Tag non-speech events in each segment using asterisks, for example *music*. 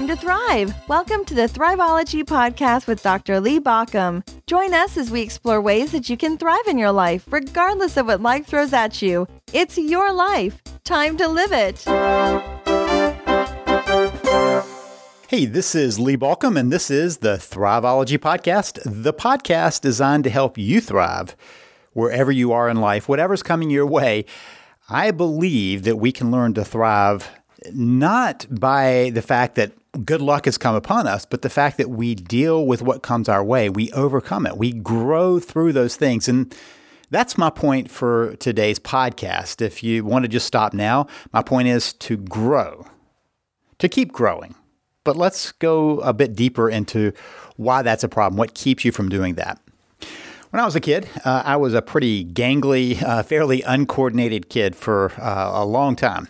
time to thrive. Welcome to the Thriveology Podcast with Dr. Lee Baucom. Join us as we explore ways that you can thrive in your life, regardless of what life throws at you. It's your life. Time to live it. Hey, this is Lee Baucom, and this is the Thriveology Podcast, the podcast designed to help you thrive wherever you are in life, whatever's coming your way. I believe that we can learn to thrive not by the fact that good luck has come upon us, but the fact that we deal with what comes our way. We overcome it. We grow through those things. And that's my point for today's podcast. If you want to just stop now, my point is to grow, to keep growing. But let's go a bit deeper into why that's a problem, what keeps you from doing that. When I was a kid, uh, I was a pretty gangly, uh, fairly uncoordinated kid for uh, a long time.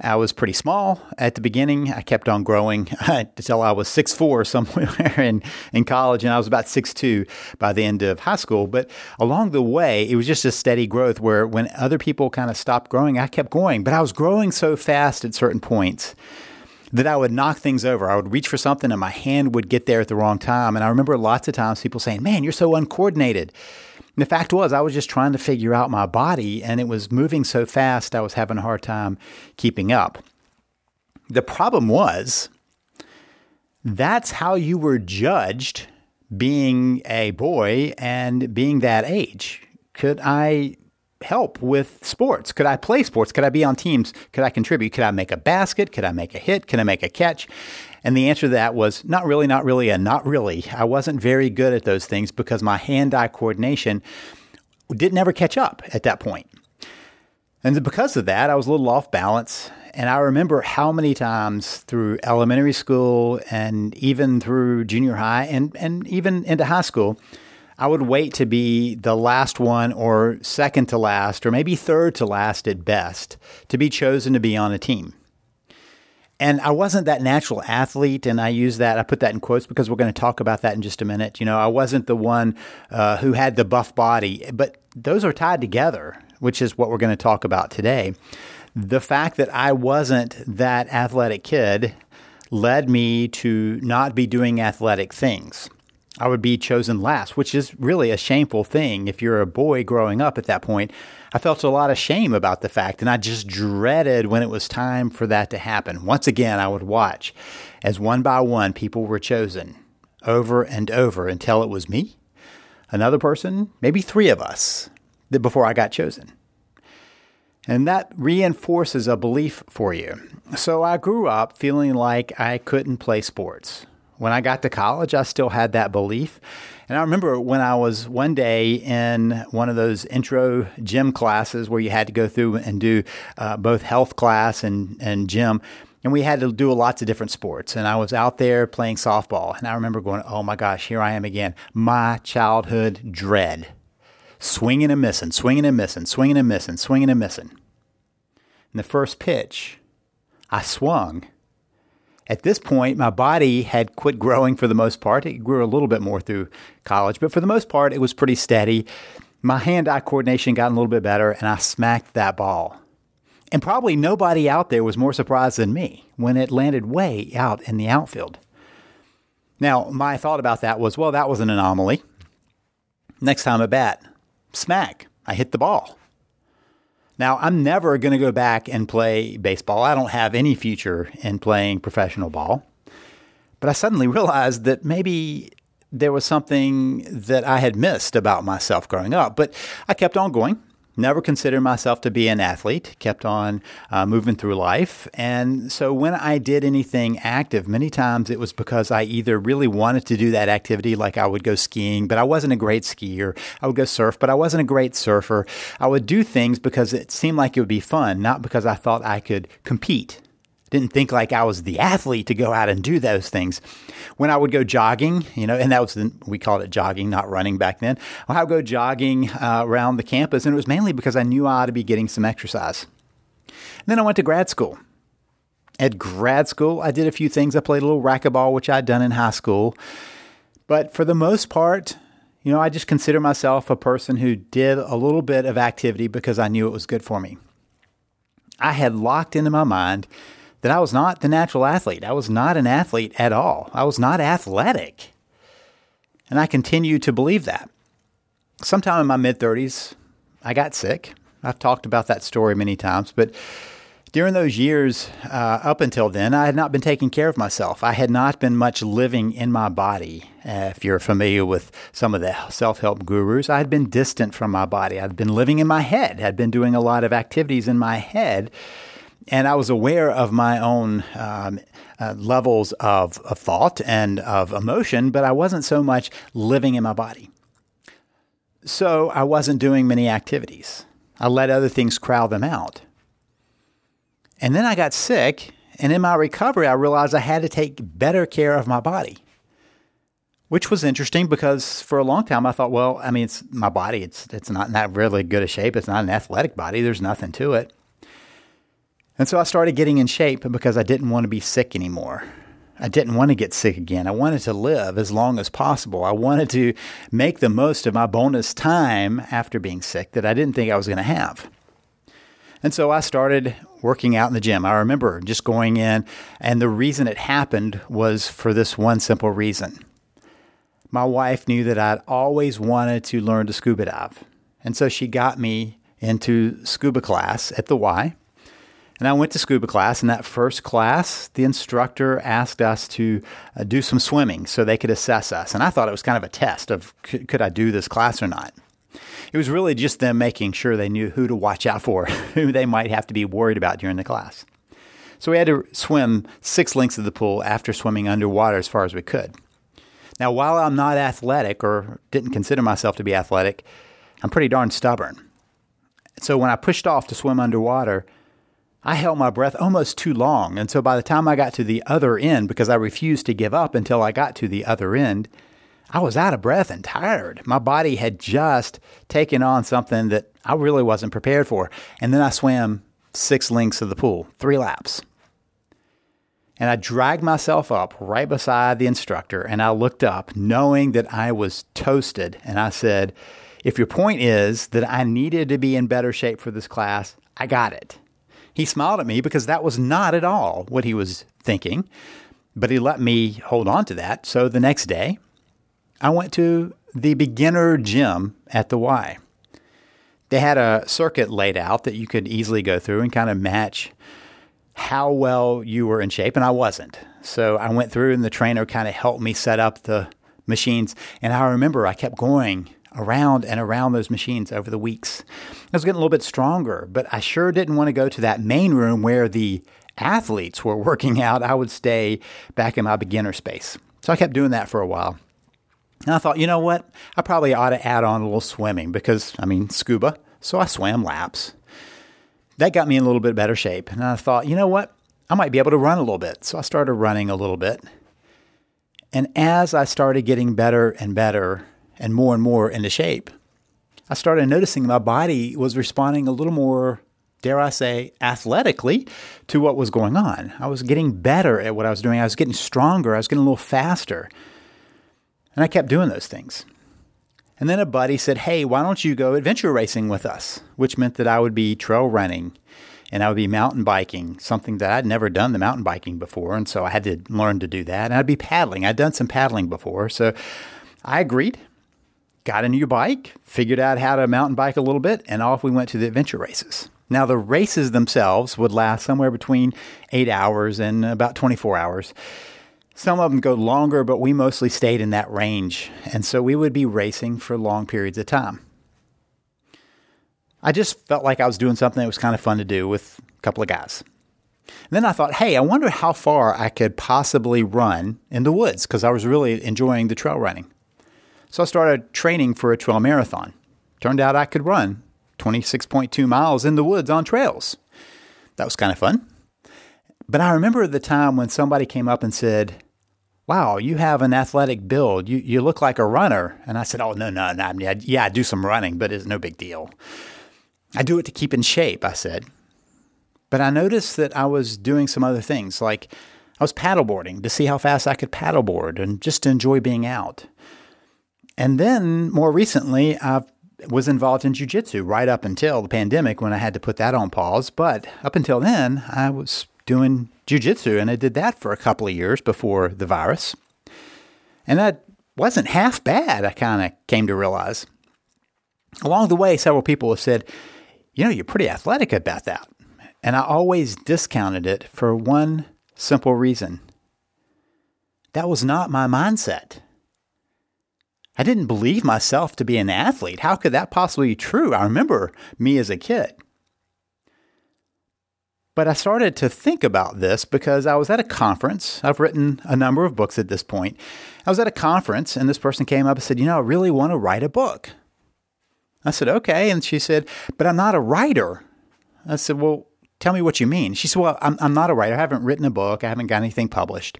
I was pretty small at the beginning. I kept on growing *laughs* until I was 6'4 somewhere *laughs* in, in college, and I was about 6'2 by the end of high school. But along the way, it was just a steady growth where when other people kind of stopped growing, I kept going. But I was growing so fast at certain points that I would knock things over. I would reach for something and my hand would get there at the wrong time. And I remember lots of times people saying, Man, you're so uncoordinated. And the fact was, I was just trying to figure out my body and it was moving so fast, I was having a hard time keeping up. The problem was, that's how you were judged being a boy and being that age. Could I help with sports? Could I play sports? Could I be on teams? Could I contribute? Could I make a basket? Could I make a hit? Could I make a catch? And the answer to that was not really, not really, and not really. I wasn't very good at those things because my hand eye coordination didn't ever catch up at that point. And because of that, I was a little off balance. And I remember how many times through elementary school and even through junior high and, and even into high school, I would wait to be the last one or second to last or maybe third to last at best to be chosen to be on a team. And I wasn't that natural athlete, and I use that, I put that in quotes because we're going to talk about that in just a minute. You know, I wasn't the one uh, who had the buff body, but those are tied together, which is what we're going to talk about today. The fact that I wasn't that athletic kid led me to not be doing athletic things. I would be chosen last, which is really a shameful thing. If you're a boy growing up at that point, I felt a lot of shame about the fact, and I just dreaded when it was time for that to happen. Once again, I would watch as one by one people were chosen over and over until it was me, another person, maybe three of us before I got chosen. And that reinforces a belief for you. So I grew up feeling like I couldn't play sports. When I got to college, I still had that belief. And I remember when I was one day in one of those intro gym classes where you had to go through and do uh, both health class and, and gym. And we had to do lots of different sports. And I was out there playing softball. And I remember going, oh my gosh, here I am again. My childhood dread. Swinging and missing, swinging and missing, swinging and missing, swinging and missing. And the first pitch, I swung at this point, my body had quit growing for the most part. It grew a little bit more through college, but for the most part, it was pretty steady. My hand eye coordination got a little bit better, and I smacked that ball. And probably nobody out there was more surprised than me when it landed way out in the outfield. Now, my thought about that was well, that was an anomaly. Next time a bat, smack, I hit the ball. Now, I'm never going to go back and play baseball. I don't have any future in playing professional ball. But I suddenly *laughs* realized that maybe there was something that I had missed about myself growing up. But I kept on going never considered myself to be an athlete, kept on uh, moving through life. And so when I did anything active, many times it was because I either really wanted to do that activity, like I would go skiing, but I wasn't a great skier. I would go surf, but I wasn't a great surfer. I would do things because it seemed like it would be fun, not because I thought I could compete didn't think like I was the athlete to go out and do those things. When I would go jogging, you know, and that was the, we called it jogging, not running back then. I would go jogging uh, around the campus, and it was mainly because I knew I ought to be getting some exercise. And then I went to grad school. At grad school, I did a few things. I played a little racquetball, which I'd done in high school. But for the most part, you know, I just consider myself a person who did a little bit of activity because I knew it was good for me. I had locked into my mind that I was not the natural athlete. I was not an athlete at all. I was not athletic. And I continue to believe that. Sometime in my mid 30s, I got sick. I've talked about that story many times, but during those years uh, up until then, I had not been taking care of myself. I had not been much living in my body. Uh, if you're familiar with some of the self help gurus, I had been distant from my body. I'd been living in my head, had been doing a lot of activities in my head. And I was aware of my own um, uh, levels of, of thought and of emotion, but I wasn't so much living in my body. So I wasn't doing many activities. I let other things crowd them out. And then I got sick, and in my recovery, I realized I had to take better care of my body, which was interesting because for a long time I thought, well, I mean, it's my body. It's it's not in that really good a shape. It's not an athletic body. There's nothing to it. And so I started getting in shape because I didn't want to be sick anymore. I didn't want to get sick again. I wanted to live as long as possible. I wanted to make the most of my bonus time after being sick that I didn't think I was going to have. And so I started working out in the gym. I remember just going in, and the reason it happened was for this one simple reason. My wife knew that I'd always wanted to learn to scuba dive. And so she got me into scuba class at the Y. And I went to scuba class. In that first class, the instructor asked us to uh, do some swimming so they could assess us. And I thought it was kind of a test of could, could I do this class or not. It was really just them making sure they knew who to watch out for, *laughs* who they might have to be worried about during the class. So we had to swim six lengths of the pool after swimming underwater as far as we could. Now, while I'm not athletic or didn't consider myself to be athletic, I'm pretty darn stubborn. So when I pushed off to swim underwater, I held my breath almost too long. And so by the time I got to the other end, because I refused to give up until I got to the other end, I was out of breath and tired. My body had just taken on something that I really wasn't prepared for. And then I swam six lengths of the pool, three laps. And I dragged myself up right beside the instructor and I looked up knowing that I was toasted. And I said, If your point is that I needed to be in better shape for this class, I got it. He smiled at me because that was not at all what he was thinking, but he let me hold on to that. So the next day, I went to the beginner gym at the Y. They had a circuit laid out that you could easily go through and kind of match how well you were in shape, and I wasn't. So I went through, and the trainer kind of helped me set up the machines. And I remember I kept going around and around those machines over the weeks. I was getting a little bit stronger, but I sure didn't want to go to that main room where the athletes were working out. I would stay back in my beginner space. So I kept doing that for a while. And I thought, you know what? I probably ought to add on a little swimming because, I mean, scuba. So I swam laps. That got me in a little bit better shape. And I thought, you know what? I might be able to run a little bit. So I started running a little bit. And as I started getting better and better and more and more into shape, I started noticing my body was responding a little more, dare I say, athletically to what was going on. I was getting better at what I was doing. I was getting stronger. I was getting a little faster. And I kept doing those things. And then a buddy said, Hey, why don't you go adventure racing with us? Which meant that I would be trail running and I would be mountain biking, something that I'd never done the mountain biking before. And so I had to learn to do that. And I'd be paddling. I'd done some paddling before. So I agreed, got a new bike, figured out how to mountain bike a little bit, and off we went to the adventure races. Now, the races themselves would last somewhere between eight hours and about 24 hours. Some of them go longer, but we mostly stayed in that range. And so we would be racing for long periods of time. I just felt like I was doing something that was kind of fun to do with a couple of guys. And then I thought, hey, I wonder how far I could possibly run in the woods because I was really enjoying the trail running. So I started training for a trail marathon. Turned out I could run 26.2 miles in the woods on trails. That was kind of fun. But I remember the time when somebody came up and said, wow, you have an athletic build. You, you look like a runner. And I said, oh, no, no, no. Yeah, I do some running, but it's no big deal. I do it to keep in shape, I said. But I noticed that I was doing some other things, like I was paddleboarding to see how fast I could paddleboard and just to enjoy being out. And then more recently, I was involved in jujitsu right up until the pandemic when I had to put that on pause. But up until then, I was doing jujitsu, and I did that for a couple of years before the virus. And that wasn't half bad, I kind of came to realize. Along the way, several people have said, you know, you're pretty athletic about that. And I always discounted it for one simple reason that was not my mindset. I didn't believe myself to be an athlete. How could that possibly be true? I remember me as a kid. But I started to think about this because I was at a conference. I've written a number of books at this point. I was at a conference and this person came up and said, You know, I really want to write a book. I said, Okay. And she said, But I'm not a writer. I said, Well, tell me what you mean. She said, Well, I'm, I'm not a writer. I haven't written a book, I haven't got anything published.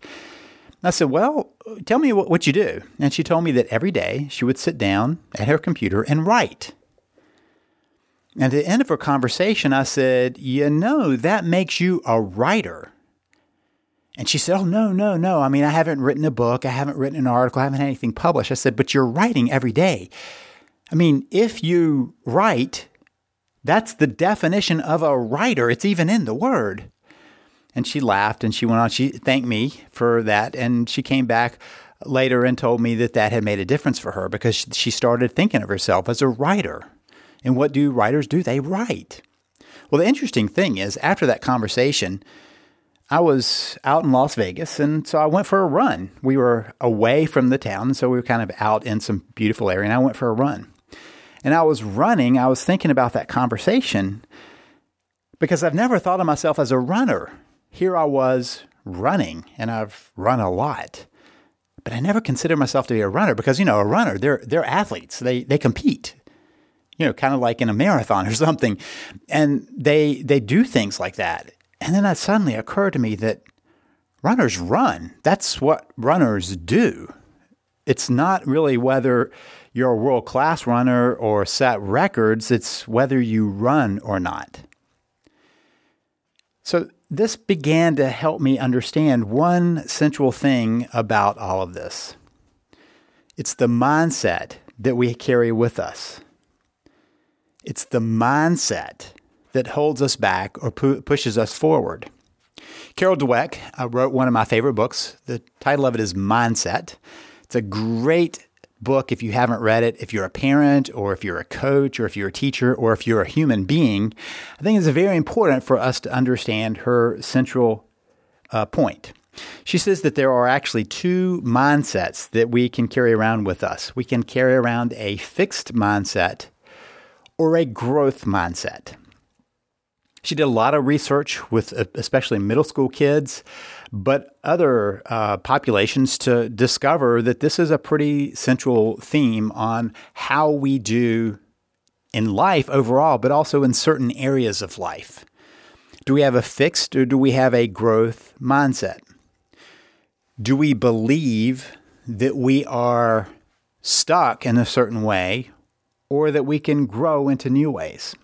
I said, Well, tell me what, what you do. And she told me that every day she would sit down at her computer and write. And at the end of our conversation, I said, You know, that makes you a writer. And she said, Oh, no, no, no. I mean, I haven't written a book. I haven't written an article. I haven't had anything published. I said, But you're writing every day. I mean, if you write, that's the definition of a writer. It's even in the word. And she laughed and she went on. She thanked me for that. And she came back later and told me that that had made a difference for her because she started thinking of herself as a writer. And what do writers do? They write. Well, the interesting thing is, after that conversation, I was out in Las Vegas, and so I went for a run. We were away from the town, so we were kind of out in some beautiful area, and I went for a run. And I was running, I was thinking about that conversation because I've never thought of myself as a runner. Here I was running, and I've run a lot. But I never considered myself to be a runner because, you know, a runner, they're, they're athletes. They, they compete you know, kind of like in a marathon or *laughs* something. And they they do things like that. And then it suddenly occurred to me that runners run. That's what runners do. It's not really whether you're a world class runner or set records, it's whether you run or not. So, this began to help me understand one central thing about all of this it's the mindset that we carry with us. It's the mindset that holds us back or pu- pushes us forward. Carol Dweck uh, wrote one of my favorite books. The title of it is Mindset. It's a great book if you haven't read it. If you're a parent, or if you're a coach, or if you're a teacher, or if you're a human being, I think it's very important for us to understand her central uh, point. She says that there are actually two mindsets that we can carry around with us. We can carry around a fixed mindset or a growth mindset. She did a lot of research with uh, especially middle school kids, but other uh, populations to discover that this is a pretty central theme on how we do in life overall, but also in certain areas of life. Do we have a fixed or do we have a growth mindset? Do we believe that we are stuck in a certain way or that we can grow into new ways.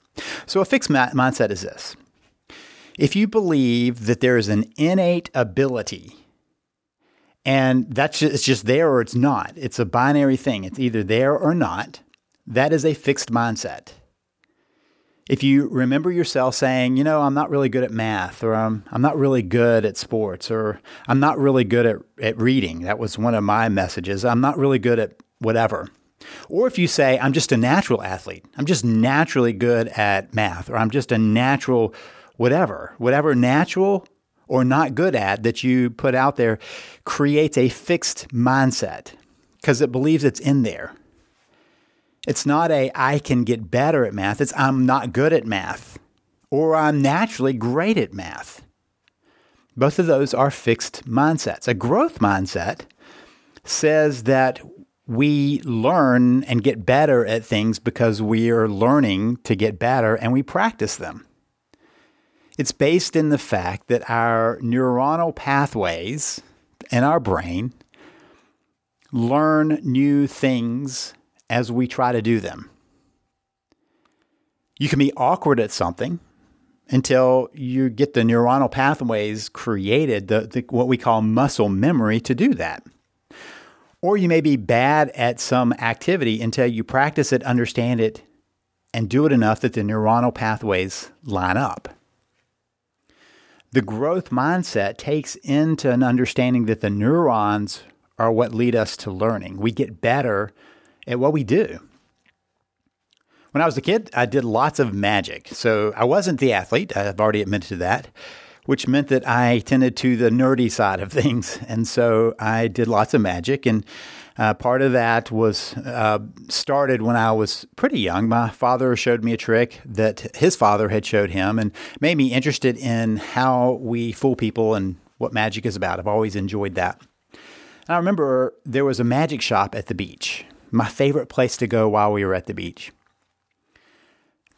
So, a fixed mindset is this if you believe that there is an innate ability, and that's just, it's just there or it's not, it's a binary thing, it's either there or not, that is a fixed mindset. If you remember yourself saying, you know, I'm not really good at math, or I'm, I'm not really good at sports, or I'm not really good at, at reading, that was one of my messages. I'm not really good at whatever. Or if you say, I'm just a natural athlete, I'm just naturally good at math, or I'm just a natural whatever, whatever natural or not good at that you put out there creates a fixed mindset because it believes it's in there. It's not a I can get better at math, it's I'm not good at math or I'm naturally great at math. Both of those are fixed mindsets. A growth mindset says that we learn and get better at things because we are learning to get better and we practice them. It's based in the fact that our neuronal pathways in our brain learn new things as we try to do them. You can be awkward at something until you get the neuronal pathways created, the, the, what we call muscle memory, to do that. Or you may be bad at some activity until you practice it, understand it, and do it enough that the neuronal pathways line up. The growth mindset takes into an understanding that the neurons are what lead us to learning. We get better at what we do. When I was a kid, I did lots of magic. So I wasn't the athlete, I've already admitted to that, which meant that I tended to the nerdy side of *laughs* things. And so I did lots of magic. And uh, part of that was uh, started when I was pretty young. My father showed me a trick that his father had showed him and made me interested in how we fool people and what magic is about. I've always enjoyed that. And I remember there was a magic shop at the beach, my favorite place to go while we were at the beach.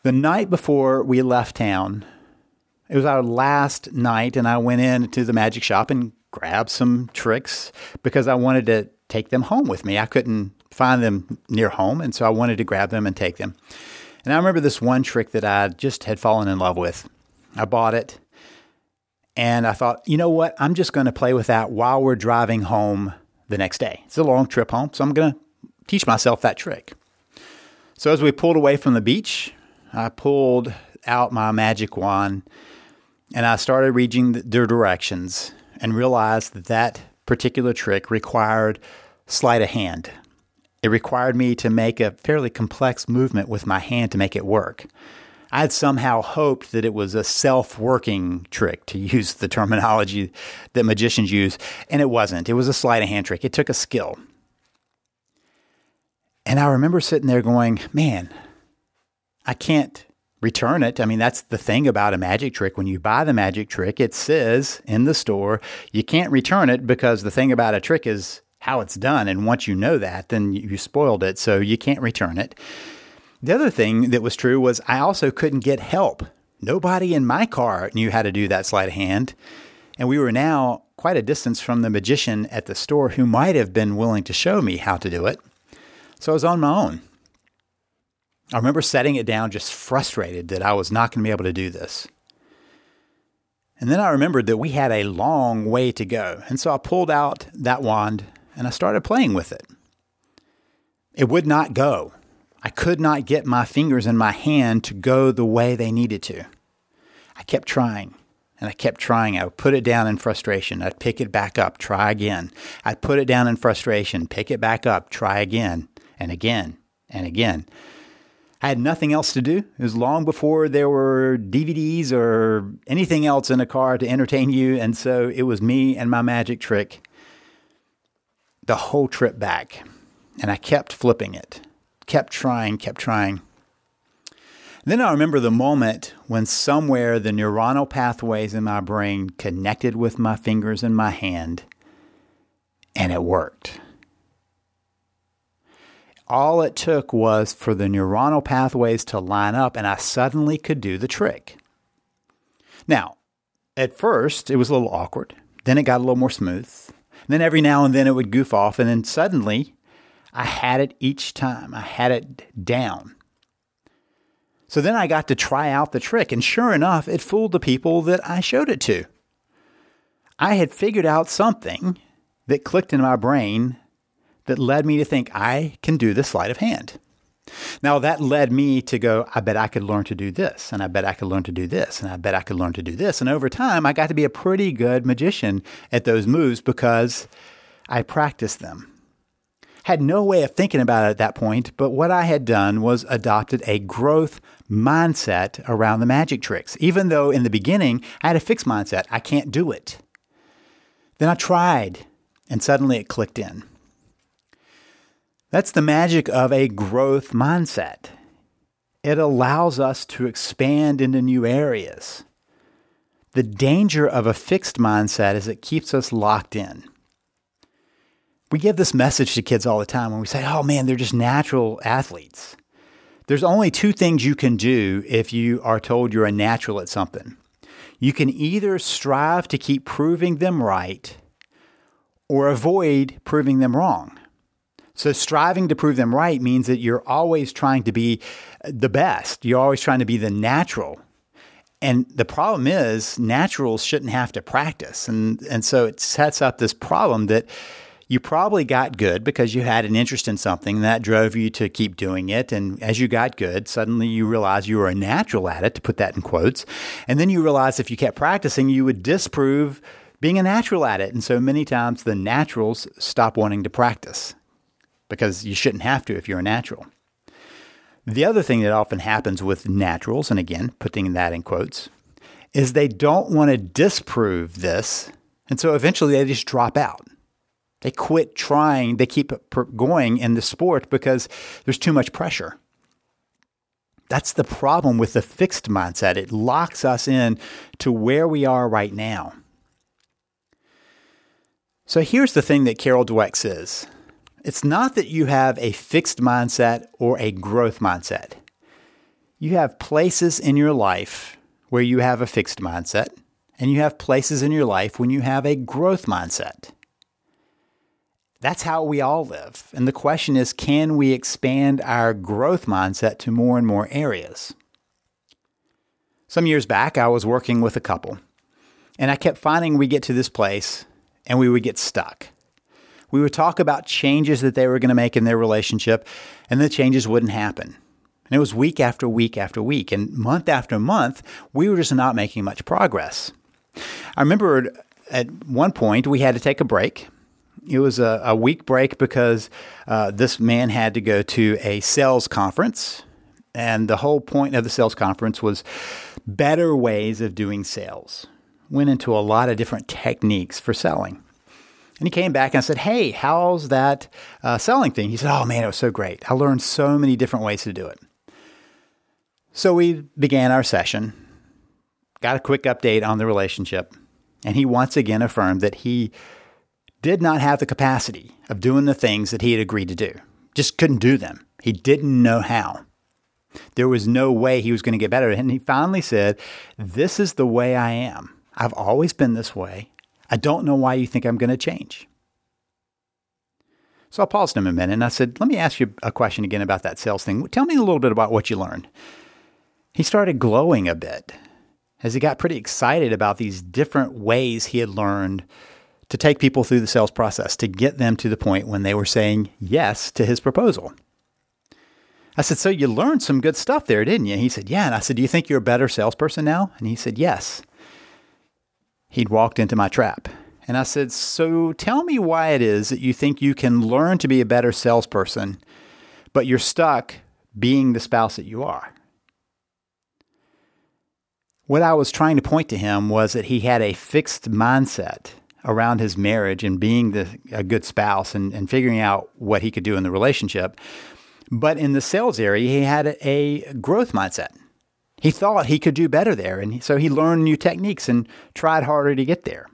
The night before we left town, it was our last night, and I went into the magic shop and grabbed some tricks because I wanted to take them home with me. I couldn't find them near home, and so I wanted to grab them and take them. And I remember this one trick that I just had fallen in love with. I bought it, and I thought, you know what? I'm just going to play with that while we're driving home the next day. It's a long trip home, so I'm going to teach myself that trick. So as we pulled away from the beach, I pulled out my magic wand and I started reading the directions and realized that that particular trick required sleight of hand. It required me to make a fairly complex movement with my hand to make it work. I had somehow hoped that it was a self working trick, to *laughs* use the terminology that magicians use, and it wasn't. It was a sleight of hand trick. It took a skill. And I remember sitting there going, man, I can't return it. I mean, that's the thing about a magic trick. When you buy the magic trick, it says in the store, you can't return it because the thing about a trick is how it's done. And once you know that, then you spoiled it. So you can't return it. The other thing that was true was I also couldn't get help. Nobody in my car knew how to do that sleight of hand. And we were now quite a distance from the magician at the store who might have been willing to show me how to do it. So I was on my own. I remember setting it down just frustrated that I was not going to be able to do this. And then I remembered that we had a long way to go. And so I pulled out that wand and I started playing with it. It would not go. I could not get my fingers and my hand to go the way they needed to. I kept trying and I kept trying. I would put it down in frustration. I'd pick it back up, try again. I'd put it down in frustration, pick it back up, try again and again and again. I had nothing else to do. It was long before there were DVDs or anything else in a car to entertain you. And so it was me and my magic trick the whole trip back. And I kept flipping it, kept trying, kept trying. Then I remember the moment when somewhere the neuronal pathways in my brain connected with my fingers and my hand, and it worked. All it took was for the neuronal pathways to line up, and I suddenly could do the trick. Now, at first, it was a little awkward. Then it got a little more smooth. Then every now and then it would goof off, and then suddenly I had it each time. I had it down. So then I got to try out the trick, and sure enough, it fooled the people that I showed it to. I had figured out something that clicked in my brain that led me to think I can do the sleight of hand. Now that led me to go, I bet I could learn to do this, and I bet I could learn to do this, and I bet I could learn to do this. And over time, I got to be a pretty good magician at those moves because I practiced them. Had no way of thinking about it at that point, but what I had done was adopted a growth mindset around the magic tricks. Even though in the beginning I had a fixed mindset, I can't do it. Then I tried, and suddenly it clicked in. That's the magic of a growth mindset. It allows us to expand into new areas. The danger of a fixed mindset is it keeps us locked in. We give this message to kids all the time when we say, oh man, they're just natural athletes. There's only two things you can do if you are told you're a natural at something. You can either strive to keep proving them right or avoid proving them wrong. So striving to prove them right means that you're always trying to be the best. You're always trying to be the natural. And the problem is naturals shouldn't have to practice. And and so it sets up this problem that You probably got good because you had an interest in something that drove you to keep doing it. And as you got good, suddenly you realize you were a natural at it, to put that in quotes. And then you realize if you kept practicing, you would disprove being a natural at it. And so many times the naturals stop wanting to practice because you shouldn't have to if you're a natural. The other thing that often happens with naturals, and again, putting that in quotes, is they don't want to disprove this. And so eventually they just drop out. They quit trying, they keep going in the sport because there's too much pressure. That's the problem with the fixed mindset. It locks us in to where we are right now. So here's the thing that Carol Dweck says it's not that you have a fixed mindset or a growth mindset. You have places in your life where you have a fixed mindset, and you have places in your life when you have a growth mindset. That's how we all live. And the question is can we expand our growth mindset to more and more areas? Some years back, I was working with a couple, and I kept finding we get to this place and we would get stuck. We would talk about changes that they were going to make in their relationship, and the changes wouldn't happen. And it was week after week after week, and month after month, we were just not making much progress. I remember at one point we had to take a break it was a, a week break because uh, this man had to go to a sales conference. And the whole point of the sales conference was better ways of doing sales. Went into a lot of different techniques for selling. And he came back and said, Hey, how's that uh, selling thing? He said, Oh man, it was so great. I learned so many different ways to do it. So we began our session, got a quick update on the relationship, and he once again affirmed that he did not have the capacity of doing the things that he had agreed to do. Just couldn't do them. He didn't know how. There was no way he was going to get better. And he finally said, This is the way I am. I've always been this way. I don't know why you think I'm going to change. So I paused him a minute and I said, Let me ask you a question again about that sales thing. Tell me a little bit about what you learned. He started glowing a bit as he got pretty excited about these different ways he had learned to take people through the sales process to get them to the point when they were saying yes to his proposal. I said, So you learned some good stuff there, didn't you? He said, Yeah. And I said, Do you think you're a better salesperson now? And he said, Yes. He'd walked into my trap. And I said, So tell me why it is that you think you can learn to be a better salesperson, but you're stuck being the spouse that you are. What I was trying to point to him was that he had a fixed mindset around his marriage and being the, a good spouse and, and figuring out what he could do in the relationship. But in the sales area, he had a, a growth mindset. He thought he could do better there. And so he learned new techniques and tried harder to get there.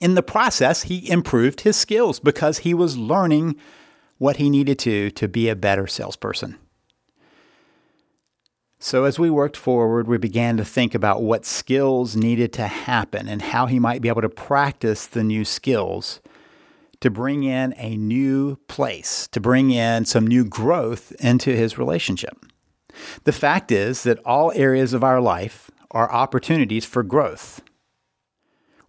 In the process, he improved his skills because he was learning what he needed to to be a better salesperson. So, as we worked forward, we began to think about what skills needed to happen and how he might be able to practice the new skills to bring in a new place, to bring in some new growth into his relationship. The fact is that all areas of our life are opportunities for growth.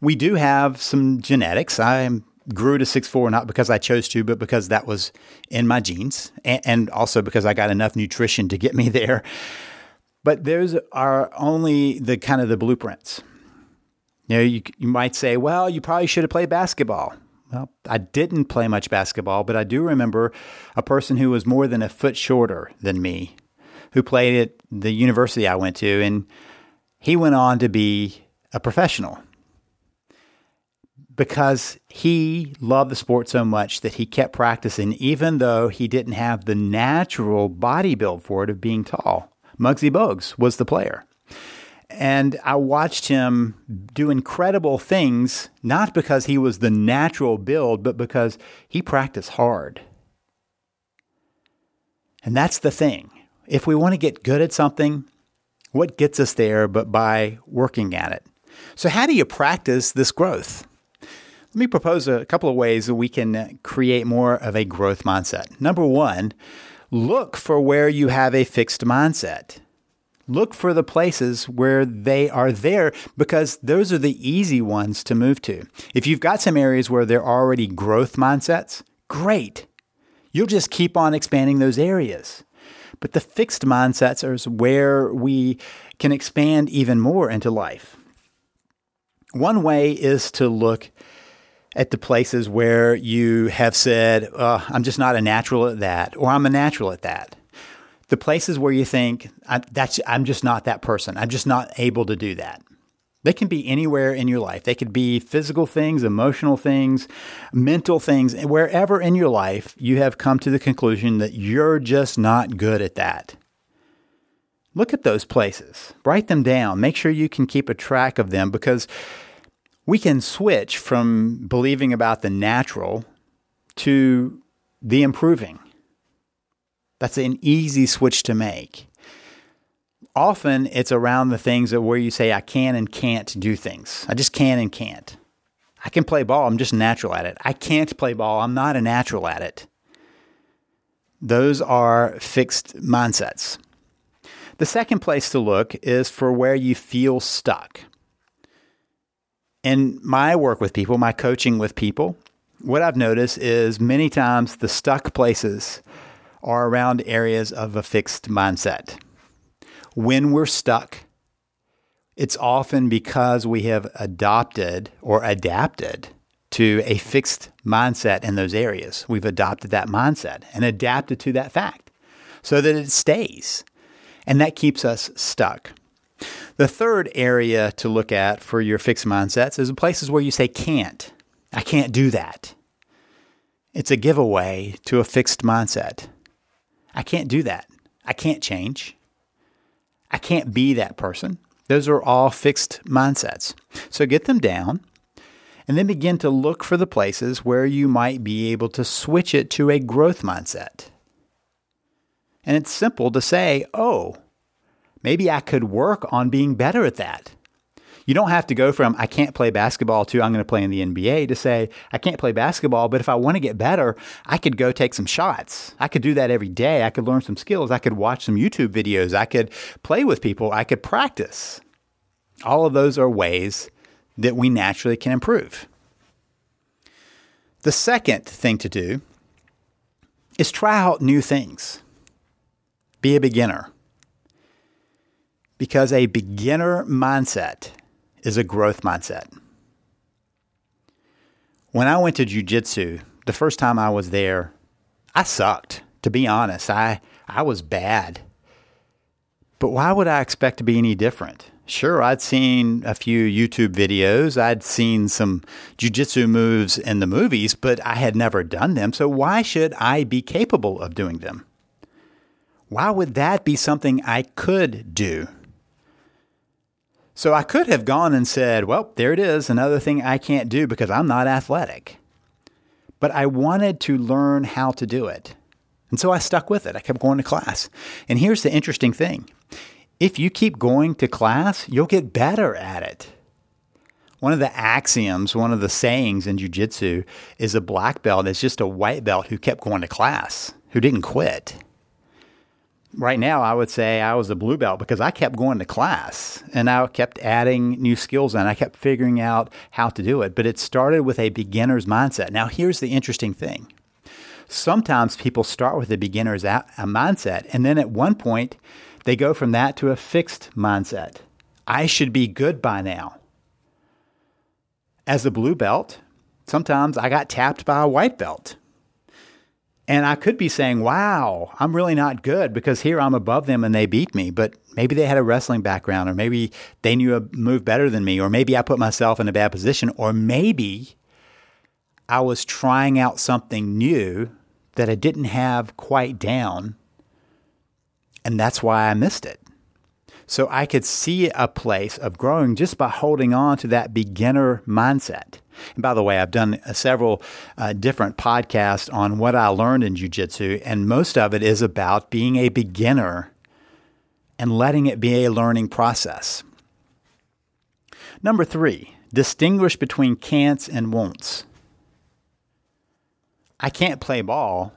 We do have some genetics. I grew to six four not because I chose to, but because that was in my genes, and also because I got enough nutrition to get me there. But those are only the kind of the blueprints. You you, you might say, well, you probably should have played basketball. Well, I didn't play much basketball, but I do remember a person who was more than a foot shorter than me who played at the university I went to, and he went on to be a professional because he loved the sport so much that he kept practicing, even though he didn't have the natural body build for it of being tall. Muggsy Bogues was the player. And I watched him do incredible things, not because he was the natural build, but because he practiced hard. And that's the thing. If we want to get good at something, what gets us there but by working at it? So, how do you practice this growth? Let me propose a couple of ways that we can uh, create more of a growth mindset. Number one, look for where you have a fixed mindset. Look for the places where they are there because those are the easy ones to move to. If you've got some areas where there are already growth mindsets, great. You'll just keep on expanding those areas. But the fixed mindsets are where we can expand even more into life. One way is to look at the places where you have said, uh, I'm just not a natural at that, or I'm a natural at that the places where you think that's I'm just not that person. I'm just not able to do that. They can be anywhere in your life. They could be physical things, emotional things, mental things. Wherever in your life you have come to the conclusion that you're just not good at that. Look at those places. Write them down. Make sure you can keep a track of them because we can switch from believing about the natural to the improving. That's an easy switch to make. Often it's around the things that where you say, I can and can't do things. I just can and can't. I can play ball, I'm just natural at it. I can't play ball, I'm not a natural at it. Those are fixed mindsets. The second place to look is for where you feel stuck. In my work with people, my coaching with people, what I've noticed is many times the stuck places are around areas of a fixed mindset. When we're stuck, it's often because we have adopted or adapted to a fixed mindset in those areas. We've adopted that mindset and adapted to that fact so that it stays. And that keeps us stuck. The third area to look at for your fixed mindsets is the places where you say can't. I can't do that. It's a giveaway to a fixed mindset. I can't do that. I can't change. I can't be that person. Those are all fixed mindsets. So get them down and then begin to look for the places where you might be able to switch it to a growth mindset. And it's simple to say, oh, maybe I could work on being better at that. You don't have to go from I can't play basketball to I'm going to play in the NBA to say I can't play basketball, but if I want to get better, I could go take some shots. I could do that every day. I could learn some skills. I could watch some YouTube videos. I could play with people. I could practice. All of those are ways that we naturally can improve. The second thing to do is try out new things. Be a beginner. Because a beginner mindset is a growth mindset. When I went to jujitsu, the first time I was there, I sucked. To be honest, I, I was bad. But why would I expect to be any different? Sure, I'd seen a few YouTube videos. I'd seen some jujitsu moves in the movies, but I had never done them. So why should I be capable of doing them? Why would that be something I could do? So I could have gone and said, well, there it is, another thing I can't do because I'm not athletic. But I wanted to learn how to do it. And so I stuck with it. I kept going to class. And here's the interesting thing if you keep going to class, you'll get better at it. One of the axioms, one of the sayings in jujitsu is a black belt is just a white belt who kept going to class, who didn't quit right now I would say I was a blue belt because I kept going to class and I kept adding new skills and I kept figuring out how to do it. But it started with a beginner's mindset. Now, here's the interesting thing. Sometimes people start with a beginner's a- a mindset and then at one point they go from that to a fixed mindset. I should be good by now. As a blue belt, sometimes I got tapped by a white belt. And I could be saying, wow, I'm really not good because here I'm above them and they beat me. But maybe they had a wrestling background, or maybe they knew a move better than me, or maybe I put myself in a bad position, or maybe I was trying out something new that I didn't have quite down. And that's why I missed it. So I could see a place of growing just by holding on to that beginner mindset. And by the way, I've done uh, several uh, different podcasts on what I learned in jujitsu, and most of it is about being a beginner and letting it be a learning process. Number three, distinguish between can'ts and won'ts. I can't play ball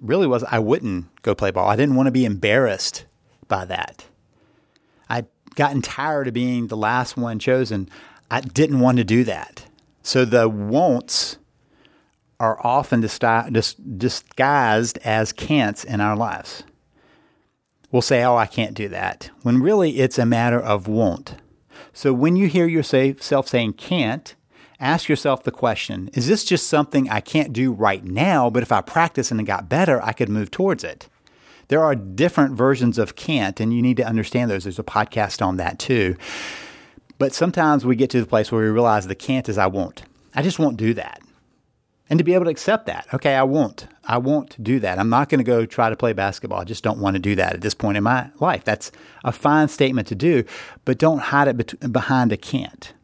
really was I wouldn't go play ball. I didn't want to be embarrassed by that. I'd gotten tired of being the last one chosen, I didn't want to do that. So the won'ts are often disguised as can'ts in our lives. We'll say, oh, I can't do that, when really it's a matter of won't. So when you hear yourself saying can't, ask yourself the question Is this just something I can't do right now, but if I practice and it got better, I could move towards it? There are different versions of can't, and you need to understand those. There's a podcast on that too. But sometimes we get to the place where we realize the can't is I won't. I just won't do that. And to be able to accept that, okay, I won't. I won't do that. I'm not going to go try to play basketball. I just don't want to do that at this point in my life. That's a fine statement to do, but don't hide it bet- behind a can't.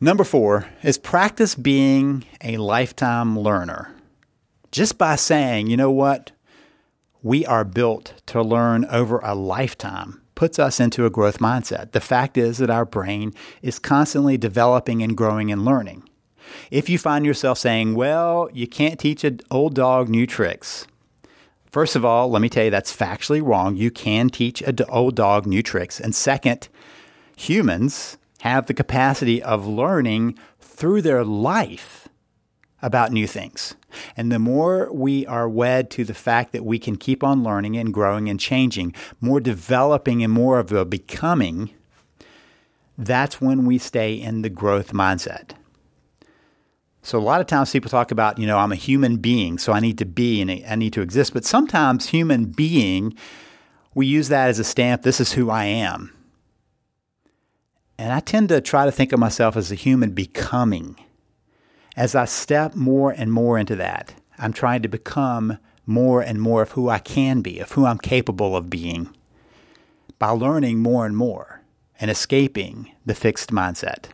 Number four is practice being a lifetime learner. Just by saying, you know what, we are built to learn over a lifetime puts us into a growth mindset. The fact is that our brain is constantly developing and growing and learning. If you find yourself saying, well, you can't teach an old dog new tricks, first of all, let me tell you that's factually wrong. You can teach an old dog new tricks. And second, humans have the capacity of learning through their life about new things. And the more we are wed to the fact that we can keep on learning and growing and changing, more developing and more of a becoming, that's when we stay in the growth mindset. So a lot of times people talk about, you know, I'm a human being, so I need to be and I need to exist. But sometimes human being, we use that as a stamp. This is who I am. And I tend to try to think of myself as a human becoming. As I step more and more into that, I'm trying to become more and more of who I can be, of who I'm capable of being, by learning more and more and escaping the fixed mindset.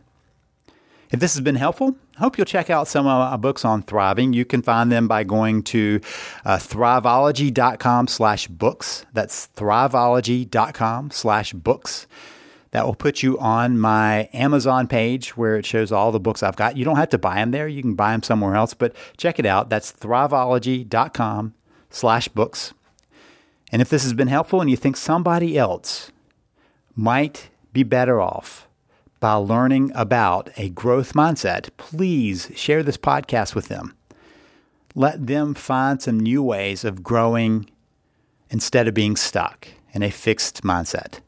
If this has been helpful, I hope you'll check out some of my books on thriving. You can find them by going to uh, thriveology.com slash books. That's thriveology.com slash books. That will put you on my Amazon page where it shows all the books I've got. You don't have to buy them there. You can buy them somewhere else, but check it out. That's thriveology.com slash books. And if this has been helpful and you think somebody else might be better off by learning about a growth mindset, please share this podcast with them. Let them find some new ways of growing instead of being stuck in a fixed mindset.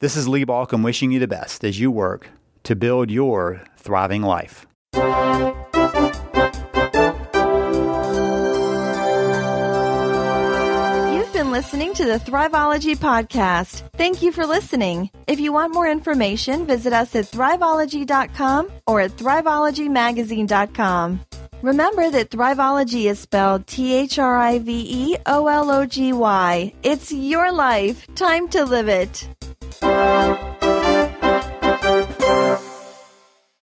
This is Lee Baucom wishing you the best as you work to build your thriving life. You've been listening to the Thriveology podcast. Thank you for listening. If you want more information, visit us at thriveology.com or at thriveologymagazine.com. Remember that Thriveology is spelled T H R I V E O L O G Y. It's your life. Time to live it. Música